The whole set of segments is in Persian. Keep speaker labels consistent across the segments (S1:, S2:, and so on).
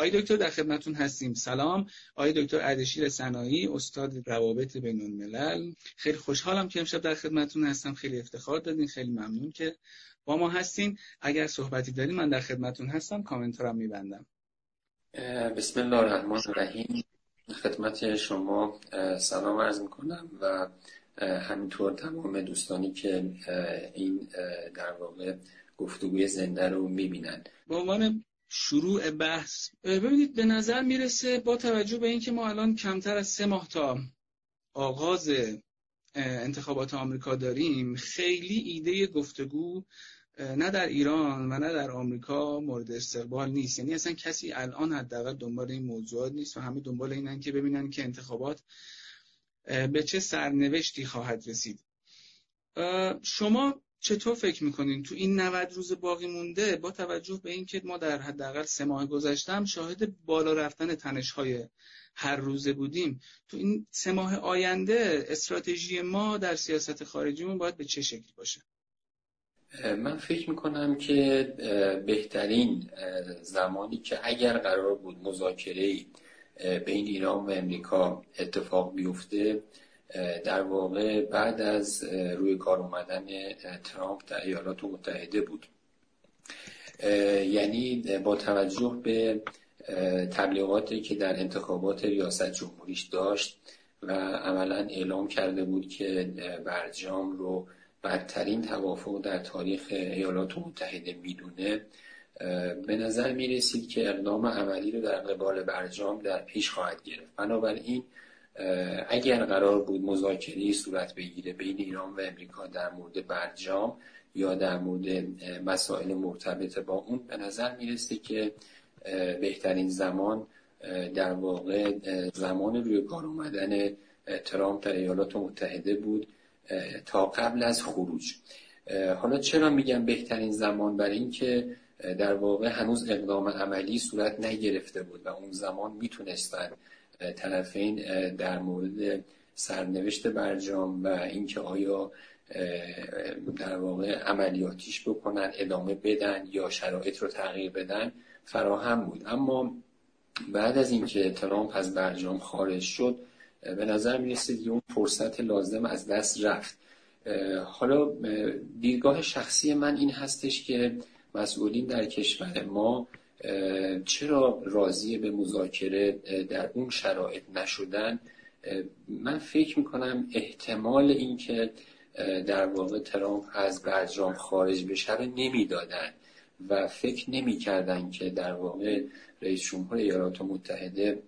S1: آقای دکتر در خدمتون هستیم. سلام. آقای دکتر اردشیر سنایی استاد روابط بین الملل خیلی خوشحالم که امشب در خدمتون هستم. خیلی افتخار دادین. خیلی ممنون که با ما هستین. اگر صحبتی دارین من در خدمتون هستم. کامنت رو میبندم.
S2: بسم الله الرحمن الرحیم. خدمت شما سلام عرض می‌کنم و همینطور تمام دوستانی که این در واقع گفتگوی زنده رو می‌بینن.
S1: به عنوان شروع بحث. ببینید به نظر می‌رسه با توجه به اینکه ما الان کمتر از سه ماه تا آغاز انتخابات آمریکا داریم خیلی ایده گفتگو نه در ایران و نه در آمریکا مورد استقبال نیست. یعنی اصلا کسی الان حداقل دنبال این موضوعات نیست و همه دنبال اینن که ببینن که انتخابات به چه سرنوشتی خواهد رسید. شما چطور فکر می‌کنین؟ تو این 90 روز باقی مونده با توجه به اینکه ما در حداقل سه ماه گذشتم شاهد بالا رفتن تنش های هر روزه بودیم. تو این سه ماه آینده استراتژی ما در سیاست خارجیمون باید به چه شکلی باشه؟
S2: من فکر می‌کنم که بهترین زمانی که اگر قرار بود مذاکره بین ایران و امریکا اتفاق بیفته در واقع بعد از روی کار اومدن ترامپ در ایالات متحده بود. یعنی با توجه به تبلیغاتی که در انتخابات ریاست جمهوریش داشت و عملا اعلام کرده بود که برجام رو بدترین توافق در تاریخ ایالات متحده می‌دونه به نظر می رسید که اقدام عملی رو در قبال برجام در پیش خواهد گرفت. بنابراین اگر قرار بود مذاکره صورت بگیره بین ایران و امریکا در مورد برجام یا در مورد مسائل مرتبط با اون به نظر می‌رسه که بهترین زمان در واقع زمان روی کار اومدن ترامپ در ایالات متحده بود تا قبل از خروج. حالا چرا میگم بهترین زمان؟ برای اینکه در واقع هنوز اقدام عملی صورت نگرفته بود و اون زمان می‌تونستن طرفین در مورد سرنوشت برجام و اینکه آیا در واقع عملیاتیش بکنن ادامه بدن یا شرایط رو تغییر بدن فراهم بود. اما بعد از اینکه ترامپ از برجام خارج شد به نظر می رسید اون فرصت لازم از دست رفت. حالا دیدگاه شخصی من این هستش که مسئولین در کشور ما چرا راضی به مذاکره در اون شرایط نشدن؟ من فکر می‌کنم احتمال اینکه در واقع ترامپ از برجام خارج بشه رو نمی‌دادن و فکر نمی‌کردن که در واقع رئیس جمهور ایالات متحده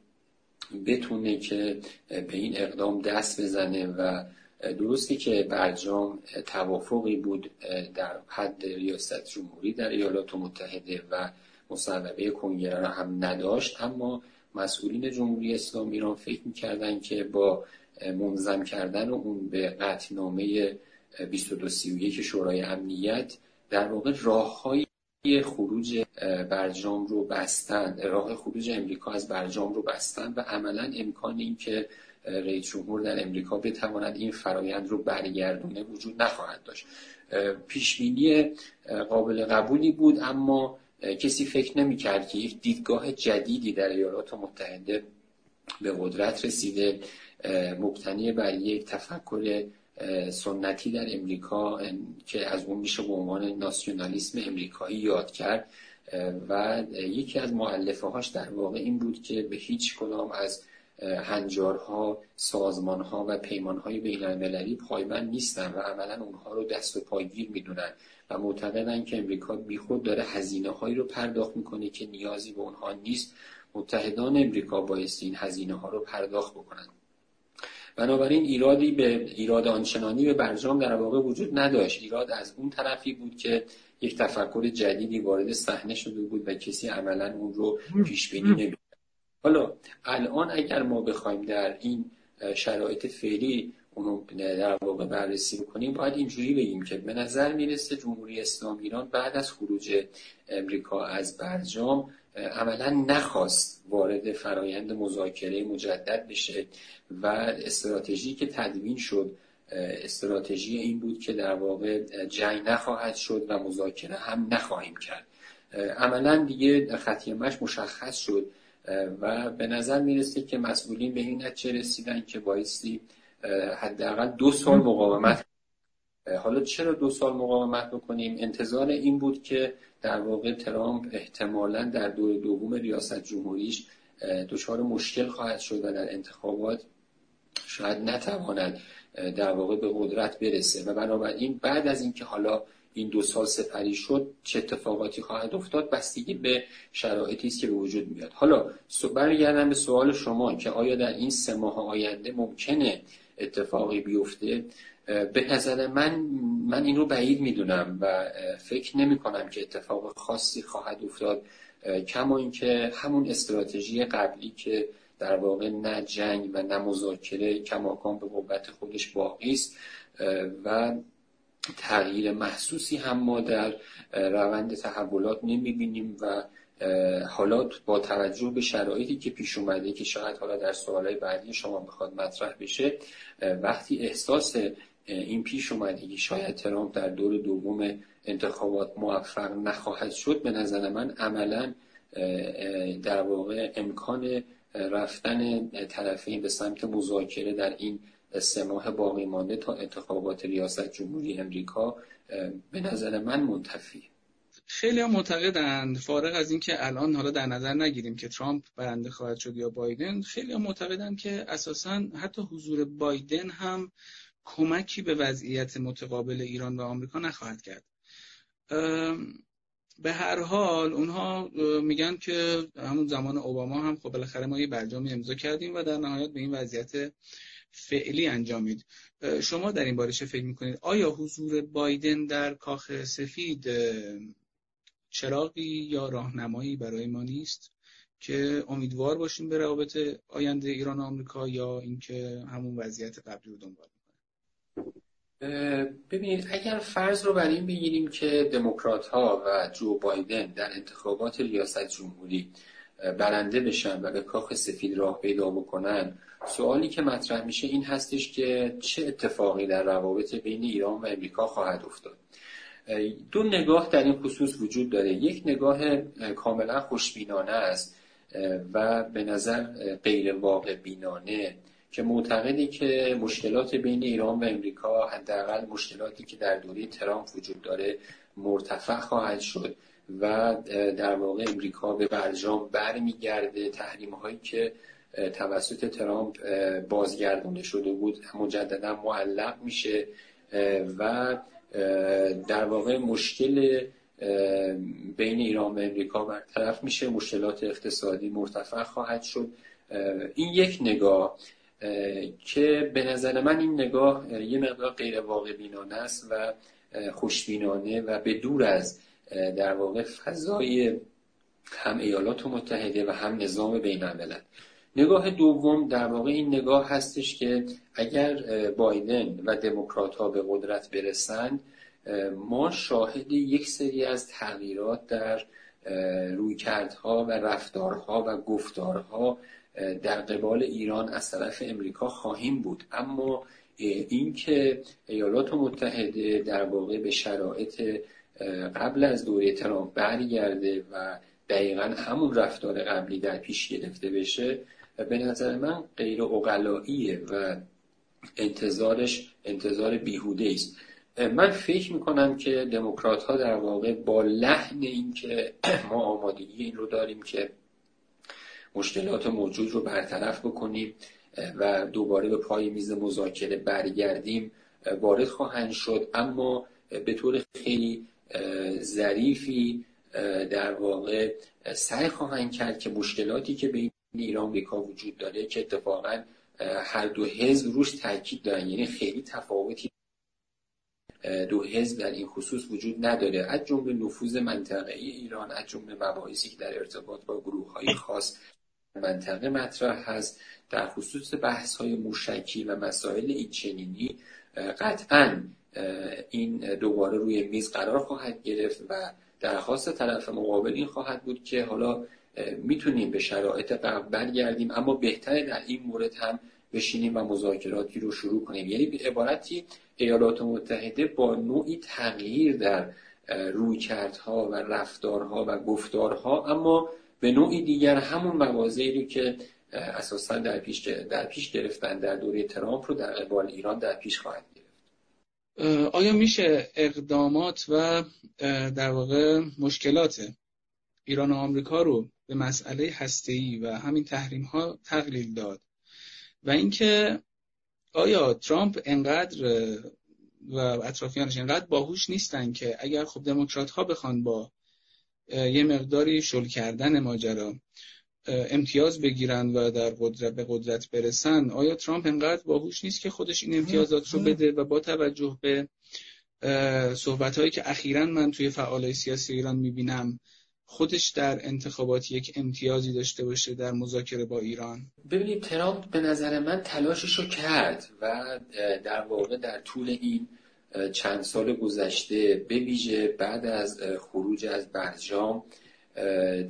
S2: بتونه که به این اقدام دست بزنه و درستی که برجام توافقی بود در حد ریاست جمهوری در ایالات متحده و مصوبه کنگره را هم نداشت اما مسئولین جمهوری اسلامی ایران فکر می‌کردن که با منظم کردن اون به قطعنامه 2231 شورای امنیت در واقع راههای خروج برجام رو بستن راه خروج امریکا از برجام رو بستن و عملا امکان این که رئیس جمهور در امریکا بتواند این فرایند رو برگردونه وجود نخواهد داشت. پیشبینی قابل قبولی بود اما کسی فکر نمی‌کرد که یک دیدگاه جدیدی در ایالات متحده به قدرت رسیده. مبتنی بر یک تفکر سنتی در امریکا که از اون میشه به عنوان ناسیونالیسم امریکایی یاد کرد. و یکی از معلفه هاش در واقع این بود که به هیچ کدام از هنجارها سازمانها و پیمانهای بین المللی پایبند نیستن و عملا اونها رو دست و پایگیر می‌دونن و معتقدن که امریکا بیخود داره هزینه هایی رو پرداخت می‌کنه که نیازی به اونها نیست. متحدان امریکا بایستی این هزینه ها رو پرداخت بکنن. بنابراین ایرادی به ایراد آنچنانی به برجام در واقع وجود نداشت. ایراد از اون طرفی بود که یک تفکر جدیدی وارد صحنه شده بود و کسی عملا اون رو پیش بینی حالا الان اگر ما بخوایم در این شرایط فعلی اونو در واقع بررسی بکنیم باید اینجوری بگیم که به نظر می‌رسه جمهوری اسلامی ایران بعد از خروج امریکا از برجام عملا نخواست وارد فرایند مذاکره مجدد بشه و استراتژی که تدوین شد استراتژی این بود که در واقع جنگ نخواهد شد و مذاکره هم نخواهیم کرد. عملا دیگه خطیمش مشخص شد و به نظر می‌رسه که مسئولین به این نتیجه رسیدن که بایستی حداقل دو سال مقاومت حالا چرا دو سال مقاومت بکنیم؟ انتظار این بود که در واقع ترامپ احتمالا در دور دوم ریاست جمهوریش دچار مشکل خواهد شد و در انتخابات شاید نتواند در واقع به قدرت برسه. و بنابراین بعد از اینکه حالا این دو سال سپری شد چه اتفاقاتی خواهد افتاد؟ بستگی به شرایطی است که به وجود میاد. حالا برگردم به سوال شما که آیا در این سه ماه آینده ممکنه اتفاقی بیفته؟ به نظر من من این رو بعید می‌دونم و فکر نمی کنم که اتفاق خاصی خواهد افتاد کما اینکه همون استراتژی قبلی که در واقع نه جنگ و نه مذاکره کماکان به قوت خودش باقی است و تغییر محسوسی هم ما در روند تحولات نمی‌بینیم و حالا با توجه به شرایطی که پیش اومده که شاید حالا در سوالهای بعدی شما بخواد مطرح بشه وقتی احساس این پیش اومده که شاید ترامپ در دور دوم انتخابات موفق نخواهد شد به نظر من عملا در واقع امکان رفتن طرفین به سمت مذاکره در این سه ماه باقی مانده تا انتخابات ریاست جمهوری امریکا به نظر من منتفی.
S1: خیلی ها معتقدند فارغ از اینکه الان حالا در نظر نگیریم که ترامپ برنده خواهد شد یا بایدن خیلی ها معتقدند که اساسا حتی حضور بایدن هم کمکی به وضعیت متقابل ایران و آمریکا نخواهد کرد. به هر حال اونها میگن که همون زمان اوباما هم خب بالاخره ما یه برجامی امضا کردیم و در نهایت به این وضعیت فعلی انجامید شما در این باره چه فکر می‌کنید؟ آیا حضور بایدن در کاخ سفید چراغی یا راهنمایی برای ما نیست که امیدوار باشیم به روابط آینده ایران و آمریکا یا اینکه همون وضعیت قبلی رو دنبال
S2: ببینید اگر فرض رو بر این بگیریم که دموکرات ها و جو بایدن در انتخابات ریاست جمهوری برنده بشن و به کاخ سفید راه پیدا بکنن سوالی که مطرح میشه این هستش که چه اتفاقی در روابط بین ایران و امریکا خواهد افتاد. دو نگاه در این خصوص وجود داره. یک نگاه کاملا خوشبینانه است و به نظر غیر واقع بینانه که معتقدی که مشکلات بین ایران و امریکا حداقل مشکلاتی که در دوره ترامپ وجود داره مرتفع خواهد شد. و در واقع امریکا به برجام برمیگرده. تحریم هایی که توسط ترامپ بازگردانده شده بود مجددا معلق میشه. و در واقع مشکل بین ایران و امریکا برطرف میشه. مشکلات اقتصادی مرتفع خواهد شد. این یک نگاه که به نظر من این نگاه یه مقدار غیر واقع بینانه است و خوشبینانه و به دور از در واقع فضای هم ایالات متحده و هم نظام بین الملل نگاه دوم در واقع این نگاه هستش که اگر بایدن و دموکرات ها به قدرت برسند ما شاهد یک سری از تغییرات در رویکردها و رفتارها و گفتارها در قبال ایران از طرف امریکا خواهیم بود. اما اینکه ایالات متحده در واقع به شرایط قبل از دوره ترامپ برگرده و دقیقا همون رفتار قبلی در پیش گرفته بشه به نظر من غیر اقلاییه و انتظارش انتظار بیهوده است. من فکر می‌کنم که دموکرات ها در واقع با لحن اینکه ما آمادگی این رو داریم که مشکلات موجود رو برطرف بکنیم و دوباره به پای میز مذاکره برگردیم وارد خواهند شد. اما به طور خیلی ظریفی در واقع سعی خواهند کرد که مشکلاتی که بین ایران و امریکا وجود داره که اتفاقا هر دو حزب روش تاکید دارن. یعنی خیلی تفاوتی دو حزب در این خصوص وجود نداره. از جمله نفوذ منطقه ای ایران از جمله مباحثی که در ارتباط با گروه های خاص منطقه مطرح هست. در خصوص بحث های موشکی و مسائل این چنینی قطعا این دوباره روی میز قرار خواهد گرفت و درخواست طرف مقابل این خواهد بود که حالا می‌تونیم به شرایط قبل برگردیم اما بهتره در این مورد هم بشینیم و مذاکراتی رو شروع کنیم. یعنی به عبارتی ایالات متحده با نوعی تغییر در رویکردها و رفتارها و گفتارها اما به نوعی دیگر همون موازی رو که اساسا در پیش در پیش گرفتن در دوره ترامپ رو در قبال ایران در پیش خواهد
S1: آیا میشه اقدامات و در واقع مشکلات ایران و آمریکا رو به مسئله هسته‌ای و همین تحریم ها تقلیل داد؟ و اینکه آیا ترامپ انقدر و اطرافیانش انقدر باهوش نیستن که اگر خب دموکرات ها بخوان با یه مقداری شل کردن ماجرا امتیاز بگیرن و در قدرت به قدرت برسن آیا ترامپ انقدر باهوش نیست که خودش این امتیازات رو بده و با توجه به صحبت هایی که اخیرا من توی فعالای سیاسی ایران می‌بینم خودش در انتخابات یک امتیازی داشته باشه در مذاکره با ایران؟
S2: ببینید ترامپ به نظر من تلاشش رو کرد و در واقع در طول این چند سال گذشته به ویژه بعد از خروج از برجام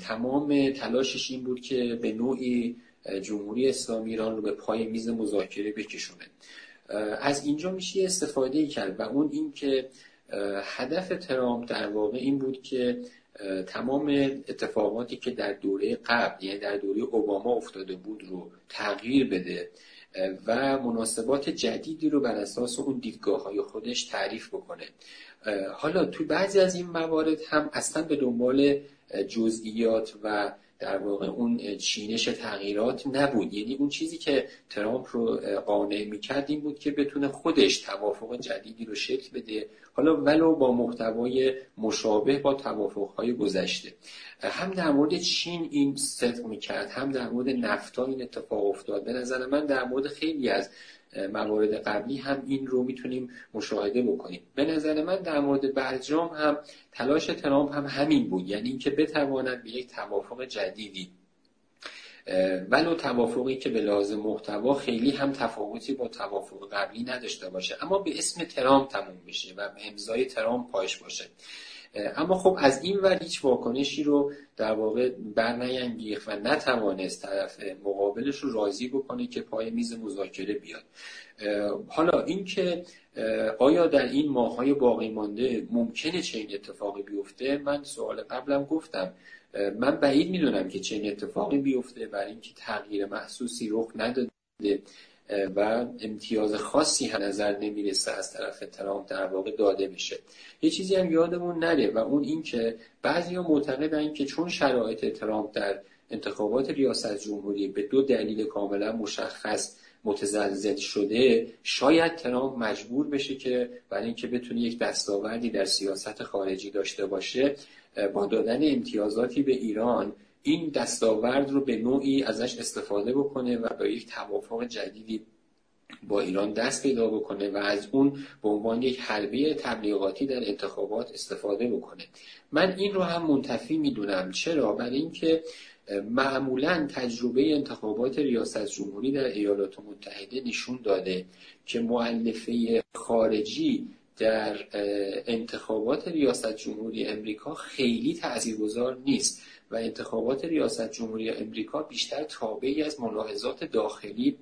S2: تمام تلاشش این بود که به نوعی جمهوری اسلامی ایران رو به پای میز مذاکره بکشونه. از اینجا میشه استفاده کرد و اون این که هدف ترامپ در واقع این بود که تمام اتفاقاتی که در دوره قبل یعنی در دوره اوباما افتاده بود رو تغییر بده و مناسبات جدیدی رو بر اساس اون دیدگاه های خودش تعریف بکنه. حالا توی بعضی از این موارد هم اصلا به دنبال جزئیات و در واقع اون چینش تغییرات نبود. یعنی اون چیزی که ترامپ رو قانع می‌کرد این بود که بتونه خودش توافق جدیدی رو شکل بده حالا ولو با محتوای مشابه با توافقهای گذشته. هم در مورد چین این صدق می‌کرد هم در مورد نفتا این اتفاق افتاد. به نظر من در مورد خیلی از موارد قبلی هم این رو می‌تونیم مشاهده بکنیم. به نظر من در مورد برجام هم تلاش ترامپ هم همین بود یعنی اینکه بتواند به یک توافق جدیدی ولو توافقی که به لازم محتوا خیلی هم تفاوتی با توافق قبلی نداشته باشه. اما به اسم ترامپ تموم بشه و به امضای ترامپ پایش باشه. اما خب از این ور هیچ واکنشی رو در واقع برنینگیخت و نتوانست طرف مقابلش رو راضی بکنه که پای میز مذاکره بیاد. حالا اینکه آیا در این ماهای باقی مانده ممکنه چنین اتفاقی بیفته؟ من سوال قبلم گفتم. من بعید می‌دونم که چنین اتفاقی بیفته برای اینکه تغییر محسوسی رخ نداده و امتیاز خاصی هم نظر نمی‌رسه از طرف ترامپ در واقع داده بشه. یه چیزی هم یادمون نره و اون این که بعضی ها معتقدن که چون شرایط ترامپ در انتخابات ریاست جمهوری به دو دلیل کاملا مشخص متزلزل شده شاید ترامپ مجبور بشه که برای اینکه بتونه یک دستاوردی در سیاست خارجی داشته باشه با دادن امتیازاتی به ایران این دستاورد رو به نوعی ازش استفاده بکنه و با یک توافق جدیدی با ایران دست پیدا بکنه و از اون به عنوان یک حربه تبلیغاتی در انتخابات استفاده بکنه. من این رو هم منتفی می‌دونم. چرا؟ برای اینکه معمولا تجربه انتخابات ریاست جمهوری در ایالات متحده نشون داده که معلفه خارجی در انتخابات ریاست جمهوری امریکا خیلی تاثیرگذار نیست و انتخابات ریاست جمهوری امریکا بیشتر تابعی از ملاحظات داخلی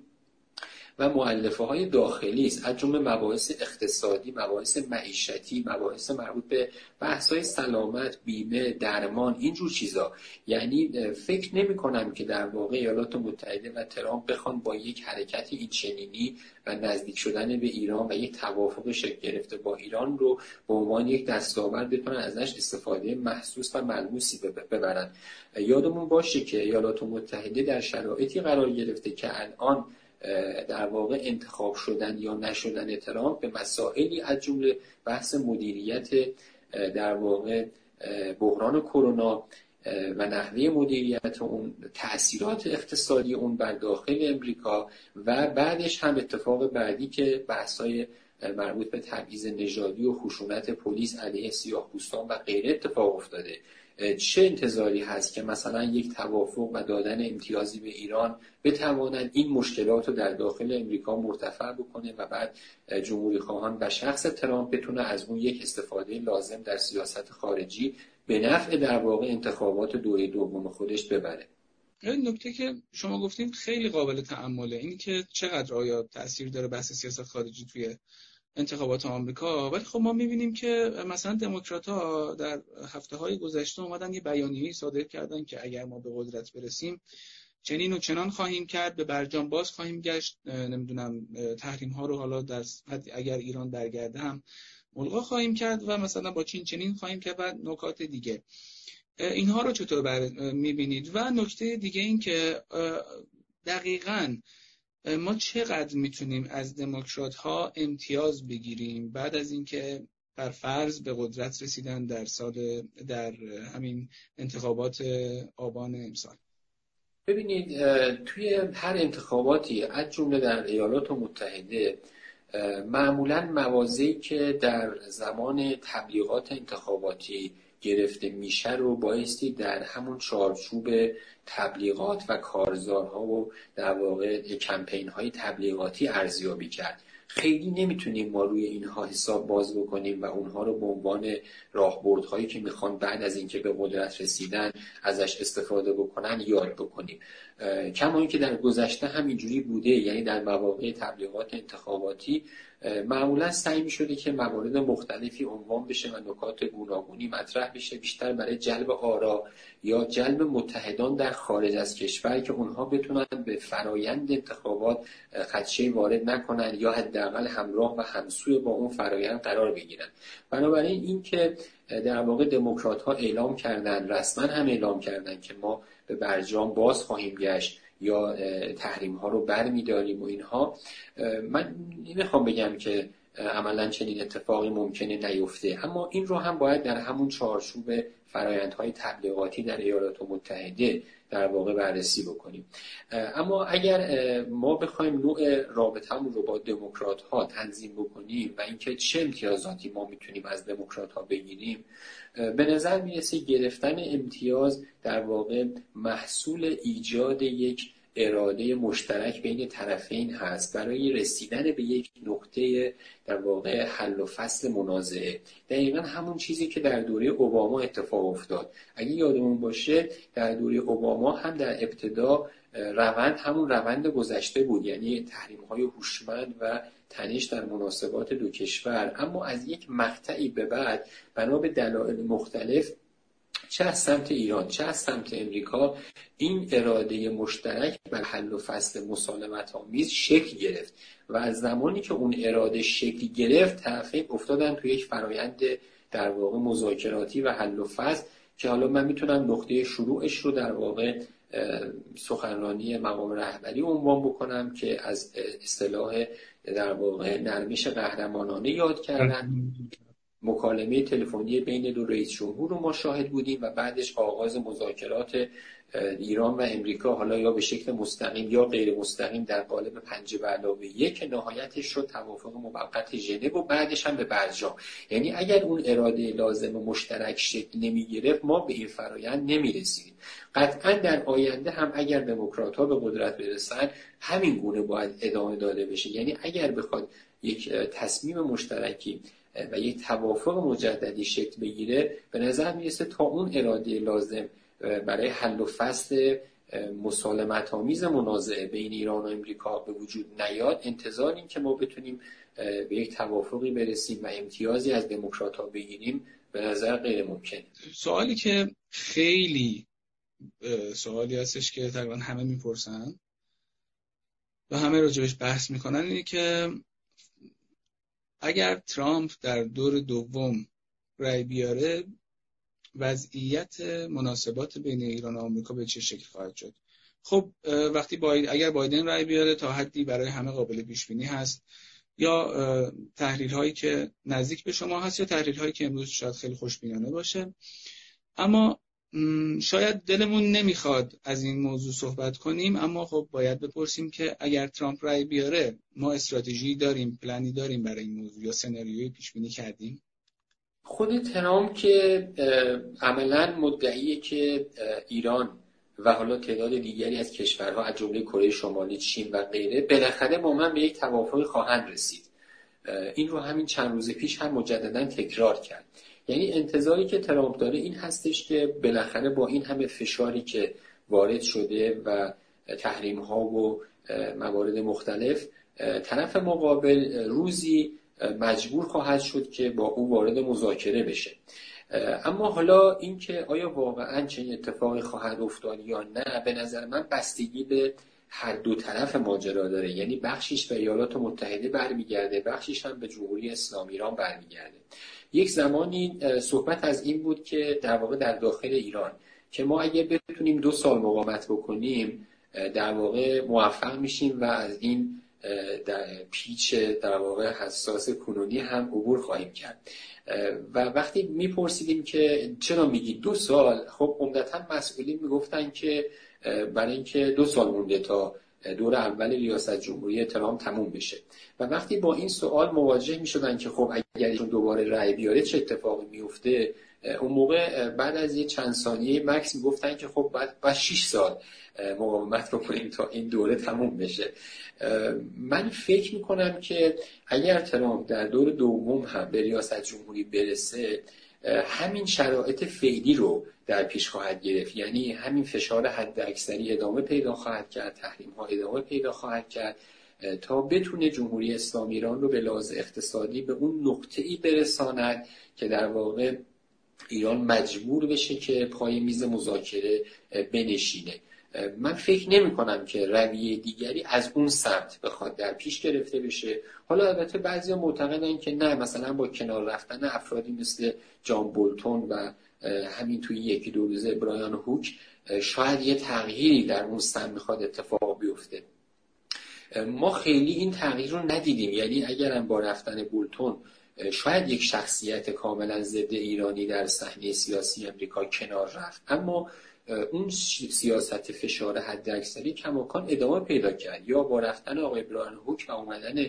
S2: و معلفه های داخلی است. از جمله مباحث اقتصادی مباحث معیشتی مباحث مربوط به بحث های سلامت بیمه درمان اینجور چیزا. یعنی فکر نمی کنم که در واقع ایالات متحده و ترامپ بخوان با یک حرکت این چنینی و نزدیک شدن به ایران و یک توافق شکل گرفته با ایران رو به عنوان یک دستاورد بتونن ازش استفاده محسوس و ملموسی ببرن. یادمون باشه که ایالات متحده در شرایطی قرار گرفته که الان در واقع انتخاب شدن یا نشدن ترامپ به مسائلی از جمله بحث مدیریت در واقع بحران کرونا و نحوه مدیریت اون تاثیرات اقتصادی اون بر داخل امریکا و بعدش هم اتفاق بعدی که بحث‌های مربوط به تبعیض نژادی و خشونت پلیس علیه سیاه و غیره اتفاق افتاده. چه انتظاری هست که مثلا یک توافق و دادن امتیازی به ایران بتواند این مشکلات رو در داخل امریکا مرتفع بکنه و بعد جمهوری خواهان و شخص ترامپ بتونه از اون یک استفاده لازم در سیاست خارجی به نفع در واقع انتخابات دوره دوم خودش ببره.
S1: این نکته که شما گفتیم خیلی قابل تعمله. این که چقدر آیا تاثیر داره بحث سیاست خارجی توی انتخابات آمریکا ولی خب ما می‌بینیم که مثلا دموکرات ها در هفته های گذشته اومدن یه بیانیه‌ای صادر کردن که اگر ما به قدرت برسیم چنین و چنان خواهیم کرد به برجام باز خواهیم گشت. نمی‌دونم تحریم ها رو حالا در اگر ایران برگرده هم ملغا خواهیم کرد و مثلا با چین چنین خواهیم کرد و نکات دیگه. اینها رو چطور می‌بینید؟ و نکته دیگه این که دقیقا ما چقدر می‌تونیم از دموکرات ها امتیاز بگیریم؟ بعد از اینکه بر فرض به قدرت رسیدن در سال در همین انتخابات آبان امسال.
S2: ببینید توی هر انتخاباتی از جمله در ایالات متحده معمولا موازی که در زمان تبلیغات انتخاباتی گرفته میشه رو بایستی در همون چارچوب تبلیغات و کارزارها و در واقع کمپین های تبلیغاتی ارزیابی کرد. خیلی نمی‌تونیم ما روی اینها حساب باز بکنیم و اونها رو به عنوان راهبردهایی که می‌خوان بعد از اینکه به قدرت رسیدن ازش استفاده بکنن یاد بکنیم. کما اینکه در گذشته همینجوری بوده یعنی در مواقع تبلیغات انتخاباتی معمولا سعی می شده که موارد مختلفی عنوان بشه و نکات گوناگونی مطرح بشه بیشتر برای جلب آرا یا جلب متحدان در خارج از کشور که اونها بتونن به فرایند انتخابات خدشه وارد نکنن یا حداقل همراه و همسوی با اون فرایند قرار بگیرن. بنابراین این که در واقع دموکرات ها اعلام کردن رسما هم اعلام کردن که ما به برجام باز خواهیم گشت یا تحریم ها رو برمیداریم و اینها من نمی‌خوام بگم که عملا چنین اتفاقی ممکنه نیفته. اما این رو هم باید در همون چارچوب فرایندهای تبلیغاتی در ایالات متحده در واقع بررسی بکنیم. اما اگر ما بخوایم نوع رابطهمون رو با دموکرات ها تنظیم بکنیم و اینکه چه امتیازاتی ما می‌تونیم از دموکرات ها بگیریم به نظر می‌رسه گرفتن امتیاز در واقع محصول ایجاد یک اراده مشترک بین طرفین هست برای رسیدن به یک نقطه در واقع حل و فصل منازعه. دقیقا همون چیزی که در دوره اوباما اتفاق افتاد. اگه یادمون باشه در دوره اوباما هم در ابتدا روند همون روند گذشته بود. یعنی تحریم های هوشمند و تنش در مناسبات دو کشور. اما از یک مقطعی به بعد بنا به دلایل مختلف چه از سمت ایران چه از سمت امریکا این اراده مشترک بر حل و فصل مسالمت آمیز شکل گرفت و از زمانی که اون اراده شکل گرفت طرفین افتادن توی یک فرایند در واقع مذاکراتی و حل و فصل که حالا من می‌تونم نقطه شروعش رو در واقع سخنرانی مقام رهبری عنوان بکنم که از اصطلاح در واقع نرمش قهرمانانه یاد کردن. مکالمه تلفنی بین دو رئیس جمهور رو ما شاهد بودیم و بعدش آغاز مذاکرات ایران و امریکا حالا یا به شکل مستقیم یا غیر مستقیم در قالب پنج به علاوه یک نهایتش شد توافق موقت ژنو و بعدش هم به برجام. یعنی اگر اون اراده لازم مشترک شکل نمی گرفت ما به این فرایند نمی رسیدیم قطعا در آینده هم اگر دموکرات ها به قدرت برسن همین گونه باید ادامه داده بشه. یعنی اگر بخواد یک تصمیم مشترکی و یک توافق مجددی شکل بگیره به نظر می‌رسه تا اون اراده لازم برای حل و فصل مسالمت آمیز منازعه بین ایران و امریکا به وجود نیاد. انتظار که ما بتونیم به یک توافقی برسیم و امتیازی از دموکرات ها بگیریم به نظر غیر ممکن.
S1: سوالی که خیلی سوالی هستش که تقریبا همه می‌پرسن و همه راجبش بحث می‌کنن اینه که اگر ترامپ در دور دوم رای بیاره وضعیت مناسبات بین ایران و آمریکا به چه شکل خواهد شد؟ خب وقتی باید اگر بایدن رای بیاره تا حدی برای همه قابل پیش بینی هست یا تحلیل هایی که نزدیک به شما هست یا تحلیل هایی که امروز شاید خیلی خوشبینانه باشه. اما شاید دلمون نمی‌خواد از این موضوع صحبت کنیم اما خب باید بپرسیم که اگر ترامپ رای بیاره ما استراتژی داریم پلنی داریم برای این موضوع یا سناریوی پیش بینی کردیم؟
S2: خود ترامپ که عملا مدعیه که ایران و حالا تعداد دیگری از کشورها از جمله کره شمالی چین و غیره بالاخره با من به یک توافقی خواهند رسید. این رو همین چند روز پیش هم مجددا تکرار کرد. یعنی انتظاری که ترامپ داره این هستش که بالاخره با این همه فشاری که وارد شده و تحریم ها و موارد مختلف طرف مقابل روزی مجبور خواهد شد که با او وارد مذاکره بشه. اما حالا اینکه آیا واقعا چنین اتفاقی خواهد افتاد یا نه به نظر من بستگی به هر دو طرف ماجرا داره. یعنی بخشیش به ایالات متحده برمیگرده بخشیش هم به جمهوری اسلامی ایران برمیگرده. یک زمانی صحبت از این بود که در واقع در داخل ایران که ما اگه بتونیم دو سال مقاومت بکنیم در واقع موفق میشیم و از این در پیچ در واقع حساس کنونی هم عبور خواهیم کرد. و وقتی میپرسیدیم که چرا میگی دو سال؟ خب عمدتا مسئولین می‌گفتن که برای اینکه دو سال مونده تا دور اول ریاست جمهوری ترامپ تموم بشه. و وقتی با این سوال مواجه می شدن که خب اگر ایشون دوباره رأی بیاره چه اتفاقی میفته اون موقع بعد از یه چند ثانیه مکس می‌گفتن که خب بعد با 6 سال مقاومت رو تا این دوره تموم بشه. من فکر می‌کنم که اگر ترامپ در دور دوم هم به ریاست جمهوری برسه همین شرایط فعلی رو در پیش خواهد گرفت. یعنی همین فشار حد اکثری ادامه پیدا خواهد کرد تحریم ها ادامه پیدا خواهد کرد تا بتونه جمهوری اسلامی ایران رو به لحاظ اقتصادی به اون نقطه ای برساند که در واقع ایران مجبور بشه که پای میز مذاکره بنشینه. من فکر نمی کنم که رویه دیگری از اون سمت بخواد در پیش گرفته بشه. حالا البته بعضی معتقدن که نه مثلا با کنار رفتن افرادی مثل جان بولتون و همین توی یکی دو روزه برایان هوک شاید یه تغییری در اون سمت می‌خواد اتفاق بیفته. ما خیلی این تغییر رو ندیدیم. یعنی اگرم با رفتن بولتون شاید یک شخصیت کاملا ضد ایرانی در صحنه سیاسی امریکا کنار رفت. اما اون سیاست فشار حد اکثری کماکان ادامه پیدا کرد. یا با رفتن آقای بران هوک و اومدن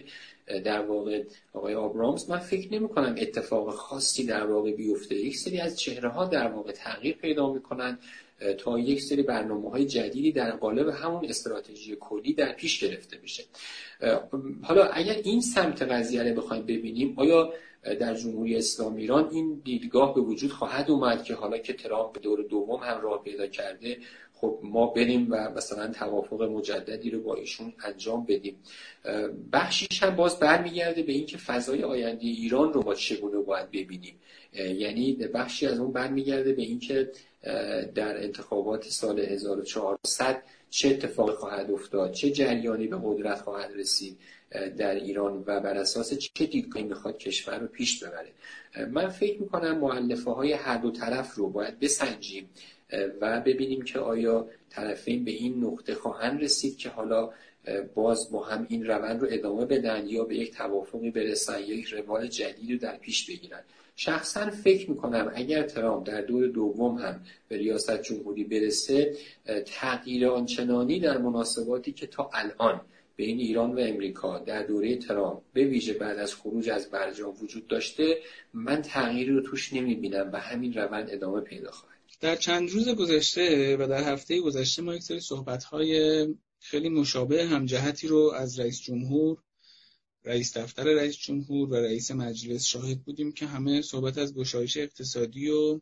S2: در واقع آقای آبرامز من فکر نمی کنم اتفاق خاصی در واقع بیفته. یک سری از چهره ها در واقع تغییر پیدا می‌کنن تا یک سری برنامه های جدیدی در قالب همون استراتژی کلی در پیش گرفته بشه. حالا اگر این سمت قضیه رو بخوایم ببینیم آیا در جمهوری اسلامی ایران این دیدگاه به وجود خواهد اومد که حالا که ترامپ به دور دوم هم راه پیدا کرده خب ما بریم و مثلا توافق مجددی رو با ایشون انجام بدیم؟ بخشیش هم باز برمیگرده به اینکه فضای آینده ایران رو ما چگونه باید ببینیم؟ یعنی بخشی از اون برمیگرده به اینکه در انتخابات سال 1400 چه اتفاقی خواهد افتاد چه جریانی به قدرت خواهد رسید در ایران و بر اساس چه دیدگاهی می‌خواد کشور رو پیش ببره. من فکر می‌کنم معلفه های هر دو طرف رو باید بسنجیم و ببینیم که آیا طرفین به این نقطه خواهند رسید که حالا باز با هم این روند رو ادامه بدن یا به یک توافقی برسن یا یک روال جدید رو در پیش بگیرن. شخصا فکر می‌کنم اگر ترامپ در دور دوم هم به ریاست جمهوری برسه تغییر آنچنانی در مناسباتی که تا الان بین ایران و امریکا در دوره ترامپ به ویژه بعد از خروج از برجام وجود داشته من تغییری رو توش نمی‌بینم و همین روند ادامه پیدا خواهد
S1: در چند روز گذشته و در هفته گذشته ما یک سری صحبت‌های خیلی مشابه همجهتی رو از رئیس جمهور رئیس دفتر رئیس جمهور و رئیس مجلس شاهد بودیم که همه صحبت از گشایش اقتصادی و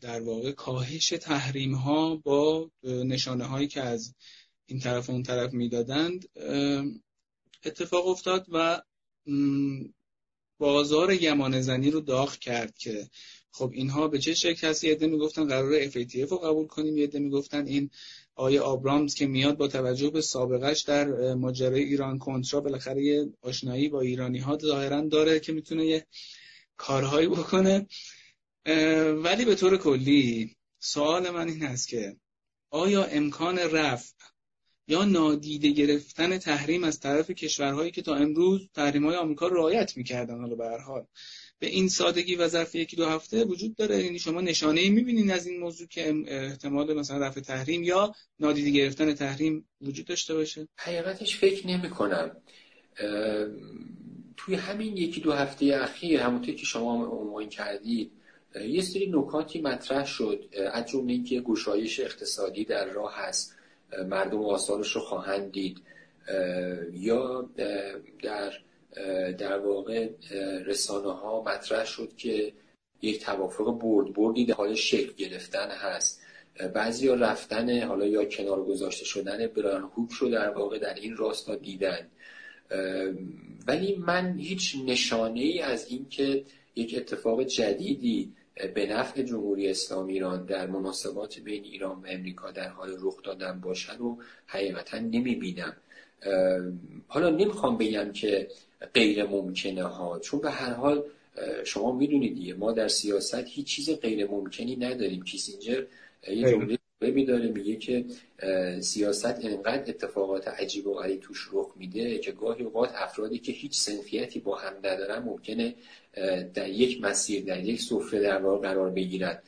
S1: در واقع کاهش تحریم ها با نشانه هایی که از این طرف و اون طرف می‌دادند اتفاق افتاد و بازار یمان زنی رو داغ کرد که خب اینها به چه شکل هست؟ یه می‌گفتن قرار FATF رو قبول کنیم یه می‌گفتن این آیه آبرامز که میاد با توجه به سابقش در ماجرای ایران کنترا بالاخره یه آشنایی با ایرانی ها ظاهرا داره که می‌تونه یه کارهایی بکنه. ولی به طور کلی سوال من این هست که آیا امکان رفع یا نادیده گرفتن تحریم از طرف کشورهایی که تا امروز تحریم های آمریکا رعایت می‌کردن حالا به هر حال به این سادگی و ظرف یکی دو هفته وجود داره. یعنی شما نشانه ای می‌بینین از این موضوع که احتمال مثلا رفع تحریم یا نادیده گرفتن تحریم وجود داشته باشه.
S2: حقیقتش فکر نمی کنم توی همین یکی دو هفته اخیر همونطور که شما عنوان کردید یه سری نکاتی مطرح شد. از جمله اینکه گشایش اقتصادی در راه هست. مردم آثارش رو خواهند دید. یا در در واقع رسانه ها مطرح شد که یک توافق برد بردی در حال شکل گرفتن هست. بعضی ها رفتن حالا یا کنار گذاشته شدن بران هوک رو در واقع در این راستا دیدن. ولی من هیچ نشانه ای از اینکه یک اتفاق جدیدی به نفع جمهوری اسلامی ایران در مناسبات بین ایران و امریکا در حال رخ دادن باشه رو حقیقتا نمی بینم حالا نمی‌خوام بگم که غیر ممکنه ها. چون به هر حال شما می‌دونید دیگه ما در سیاست هیچ چیز غیر ممکنی نداریم. کیسینجر یه جمله می داره میگه که سیاست انقدر اتفاقات عجیب و غریب توش رخ میده که گاهی اوقات افرادی که هیچ سنفیتی با هم ندارن ممکنه در یک مسیر در یک سفره در واقع قرار بگیرن.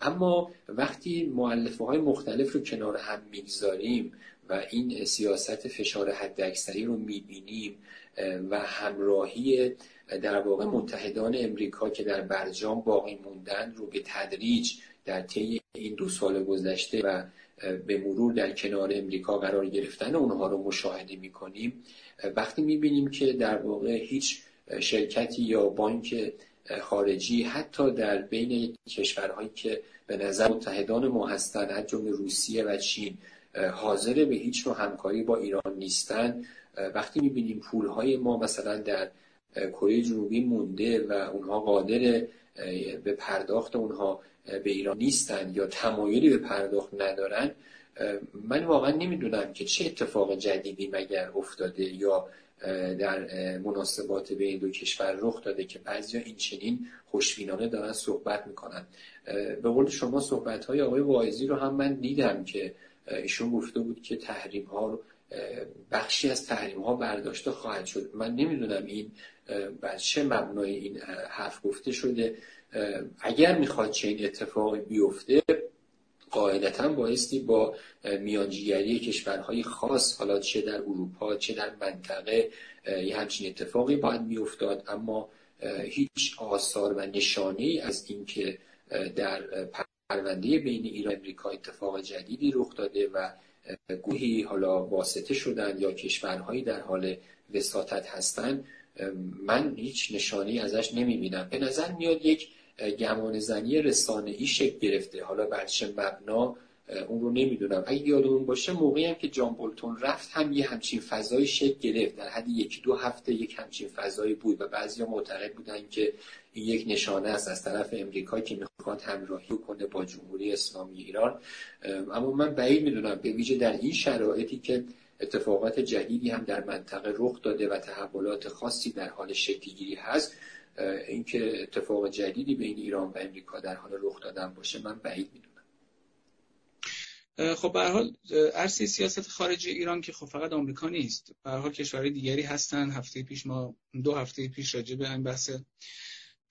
S2: اما وقتی معلفه های مختلف رو کنار هم می‌گذاریم و این سیاست فشار حد اکثری رو می‌بینیم و همراهی در واقع متحدان امریکا که در برجام باقی موندن رو به تدریج در طی این دو سال گذشته و به مرور در کنار امریکا قرار گرفتن اونها رو مشاهده می‌کنیم. وقتی می‌بینیم که در واقع هیچ شرکتی یا بانک خارجی حتی در بین کشورهایی که به نظر متحدان ما هستند از جمله روسیه و چین حاضر به هیچ نوع همکاری با ایران نیستن وقتی می‌بینیم پولهای ما مثلا در کره جنوبی مونده و اونها قادر به پرداخت اونها به ایران نیستن یا تمایلی به پرداخت ندارن من واقعا نمی‌دونم که چه اتفاق جدیدی مگر افتاده یا در مناسبات بین دو کشور رخ داده که بعضیا این چنین خوشبینانه دارن صحبت می‌کنن. به قول شما صحبت های آقای واعظی رو هم من دیدم که ایشون گفته بود که تحریم ها بخشی از تحریم ها برداشته خواهد شد. من نمی‌دونم این بر چه مبنای این حرف گفته شده. اگر می‌خواد چه اتفاقی بیفته قاعدتا بایستی با میانجیگری کشورهای خاص حالا چه در اروپا چه در منطقه یه همچین اتفاقی باید میافتاد. اما هیچ آثار و نشانه ای از اینکه در پرونده بین ایران و امریکا اتفاق جدیدی رخ داده و گوهی حالا واسطه شدن یا کشورهایی در حال وساطت هستند من هیچ نشانی ازش نمی‌بینم. به نظر میاد یک گمان زنی رسانه ای شکل گرفته. حالا بر چه مبنا اون رو نمی‌دونم. اگه یادمون باشه موقعی هم که جان بولتون رفت هم یه همچین فضای شکل گرفت. در حد یکی دو هفته یک همچین فضایی بود و بعضیا معتقد بودن که این یک نشانه است از طرف امریکا که می‌خواد همراهی کنه با جمهوری اسلامی ایران. اما من بعید می‌دونم به ویژه در این شرایطی که اتفاقات جدیدی هم در منطقه رخ داده و تحولات خاصی در حال شکلگیری هست اینکه اتفاق جدیدی بین ایران و امریکا در حال رخ دادن باشه من بعید می‌دونم.
S1: خب به حال عرصه سیاست خارجی ایران که خب فقط آمریکا نیست به حال کشورهای دیگری هستن. هفته پیش ما دو هفته پیش راجع به این بحث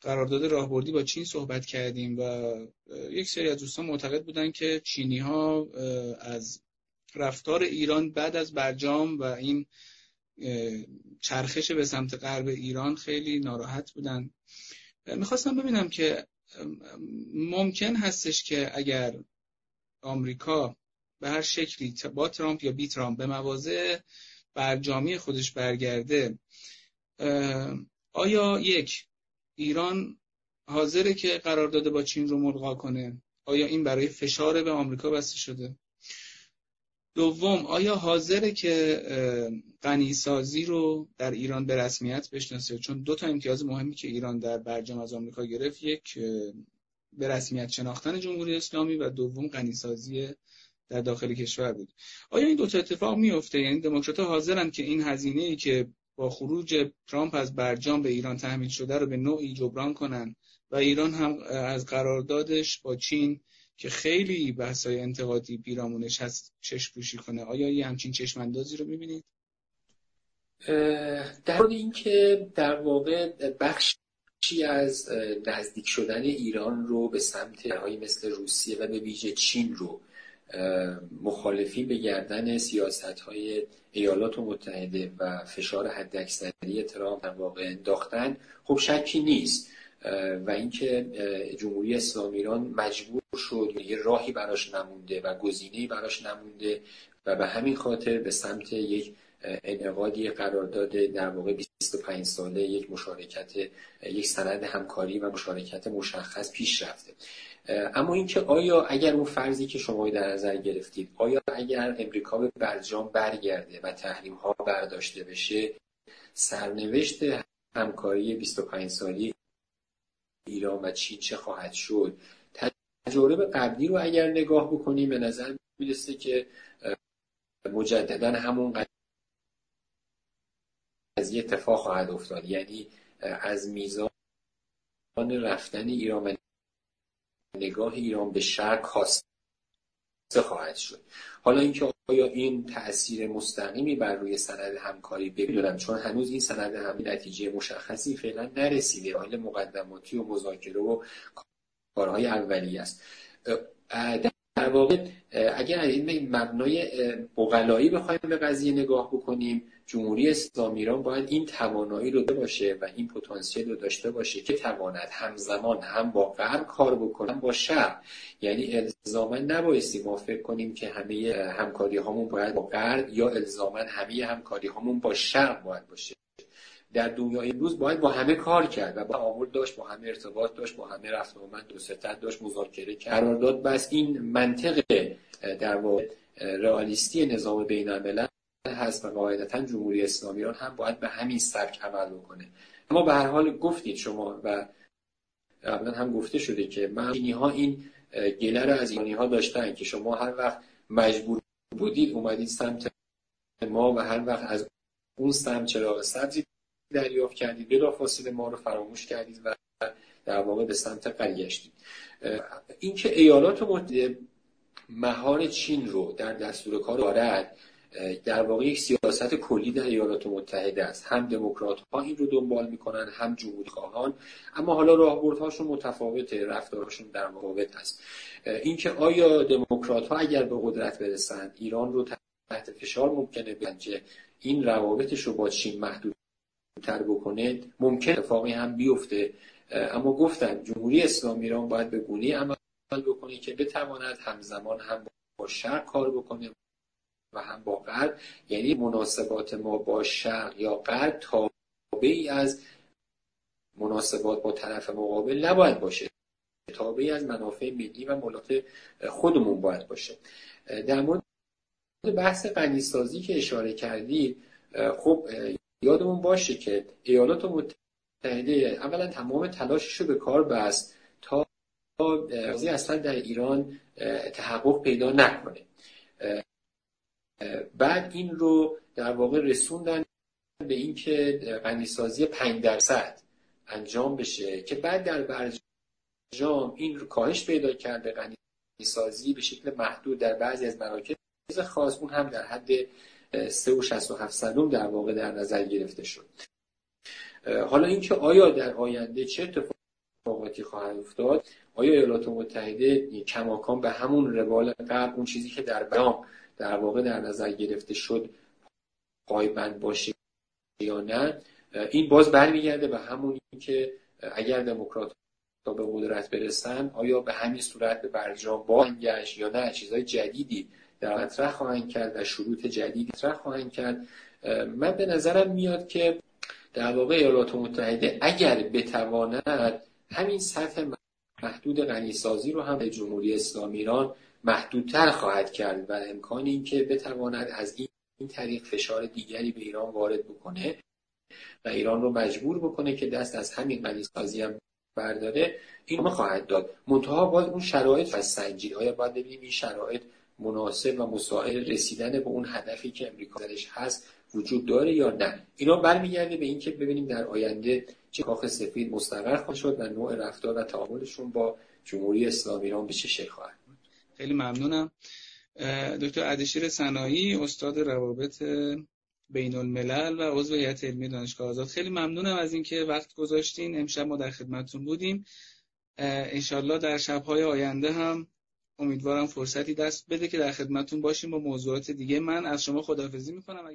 S1: قرارداد راهبردی با چین صحبت کردیم و یک سری از دوستان معتقد بودن که چینی ها از رفتار ایران بعد از برجام و این چرخش به سمت غرب ایران خیلی ناراحت بودن. می‌خواستم ببینم که ممکن هستش که اگر آمریکا به هر شکلی با ترامپ یا بی ترامپ به مواضع برجامی خودش برگرده. آیا یک ایران حاضره که قرار داده با چین رو ملغا کنه؟ آیا این برای فشار به آمریکا بسته شده؟ دوم آیا حاضره که غنیسازی رو در ایران به رسمیت بشناسه؟ چون دو تا امتیاز مهمی که ایران در برجام از آمریکا گرفت یک به رسمیت شناختن جمهوری اسلامی و دوم غنیسازی در داخل کشور بود آیا این دو تا اتفاق میفته یعنی دموکرات‌ها حاضرن که این هزینه ای که با خروج ترامپ از برجام به ایران تحمیل شده رو به نوعی جبران کنن و ایران هم از قراردادش با چین که خیلی بحثای انتقادی پیرامونش هست چشم پوشی کنه آیا یه همچین چشماندازی رو می‌بینید؟
S2: در مورد اینکه در واقع بخشی از نزدیک شدن ایران رو به سمت های مثل روسیه و به ویژه چین رو مخالفین به گردن سیاست های ایالات متحده و فشار حداکثری ترامپ در واقع انداختن خب شکی نیست. و اینکه جمهوری اسلامی ایران مجبور شد یه راهی براش نمونده و گزینه‌ای براش نمونده و به همین خاطر به سمت یک انعقادی قرارداد در واقع 25 ساله یک مشارکت یک سند همکاری و مشارکت مشخص پیش رفته. اما اینکه آیا اگر اون فرضی که شما در نظر گرفتید آیا اگر امریکا به برجام برگرده و تحریم ها برداشته بشه سرنوشت همکاری 25 سالی ایران و چین چه خواهد شد؟ تجارب قبلی رو اگر نگاه بکنیم به نظر می‌رسه که مجددا همون قضیه اتفاق خواهد افتاد. یعنی از میزان رفتن ایران و نگاه ایران به شرق کاسته خواهد شد. حالا اینکه آیا این تاثیر مستقیمی بر روی سند همکاری بدونم چون هنوز این سند هم نتیجه مشخصی فعلا نرسیده. حال مقدماتی و مذاکره و کارهای اولیه است. در واقع اگر این مبنای بغلایی بخوایم به قضیه نگاه بکنیم جمهوری اسلامی ایران باید این توانایی رو باشه و این پتانسیل رو داشته باشه که تواند همزمان هم با غرب کار بکنه هم با شرق. یعنی الزاما نبایستی ما فکر کنیم که همه همکاری هامون باید با غرب یا الزاما همه همکاری هامون با شرق باید باشه. در دنیای امروز باید با همه کار کرد و با تعامل داشت با همه ارتباط داشت با همه رفت آمد دو ستت داشت مذاکره کرد. قرارداد بس این منطق در واقع رئالیستی نظام بین الملل هست و قاعدتا جمهوری اسلامی ایران هم باید به همین سبک عمل بکنه. اما به هر حال گفتید شما و قبلا هم گفته شده که من ها این گله رو از ایرانی ها داشتن که شما هر وقت مجبور بودید اومدید سمت ما و هر وقت از اون سمت چراغ سبزی دریافت کردید بلا فاصله ما رو فراموش کردید و در واقع به سمت گشتید. اینکه ایالات متحده مهار چین رو در دستور کار دارد در واقع یک سیاست کلی در ایالات متحده است. هم دموکرات ها این رو دنبال می‌کنن هم جمهوری خواهان اما حالا راهبردهاشون متفاوته رفتارشون در متفاوت است. اینکه آیا دموکرات ها اگر به قدرت برسند ایران رو تحت فشار ممکنه که این روابطش رو با چین محدود تر بکنه ممکن اتفاقی هم بیفته. اما گفتم جمهوری اسلامی ایران باید به گونه عمل بکنه که بتواند همزمان هم با شرق کار بکنه. و هم با غرب یعنی مناسبات ما با شرق یا غرب تابعی از مناسبات با طرف مقابل نباید باشه. تابعی از منافع ملی و ملاقات خودمون باید باشه. در مورد بحث غنیسازی که اشاره کردید خب یادمون باشه که ایالات متحده اولا تمام تلاشش رو به کار بست تا اصلا در ایران تحقق پیدا نکنه. بعد این رو در واقع رسوندن به اینکه غنیسازی 5 درصد انجام بشه که بعد در برجام این رو کاهش پیدا کرده غنیسازی به شکل محدود در بعضی از مراکز خاص اون هم در حد 3 و 67 صدوم در واقع در نظر گرفته شد. حالا اینکه آیا در آینده چه اتفاقاتی خواهد افتاد؟ آیا ایالات متحده کماکان به همون روال قبل اون چیزی که در بیام در واقع در نظر گرفته شد پایبند باشه یا نه این باز برمیگرده به همونی که اگر دموکرات تا به قدرت برسن آیا به همین صورت به برجام با گشت یا نه؟ چیزهای جدیدی در مطرح خواهند کرد و شروط جدیدی مطرح خواهند کرد. من به نظرم میاد که در واقع ایالات متحده اگر بتواند همین سطح محدود غنیسازی رو هم به جمهوری اسلامی ایران محدودتر خواهد کرد و امکان این که بتواند از این طریق فشار دیگری به ایران وارد بکنه و ایران رو مجبور بکنه که دست از همین غنیسازی هم برداره این خواهد داد. منتها باید اون شرایط از سنجید آیا باید ببینیم. این شرایط مناسب و مساعد رسیدن به اون هدفی که امریکا درش هست وجود داره یا نه. اینا برمیگرده به اینکه ببینیم در آینده چه کاخ سفید مستقر خواهد شد و نوع رفتار و تعاملشون با جمهوری اسلامی ایران به چه شکل خواهد
S1: خیلی ممنونم. دکتر عدشیر سنایی استاد روابط بین الملل و عضو هیئت علمی دانشگاه آزاد. خیلی ممنونم از اینکه وقت گذاشتین. امشب ما در خدمتتون بودیم. انشالله در شبهای آینده هم امیدوارم فرصتی دست بده که در خدمتتون باشیم با موضوعات دیگه. من از شما خداحافظی می‌کنم.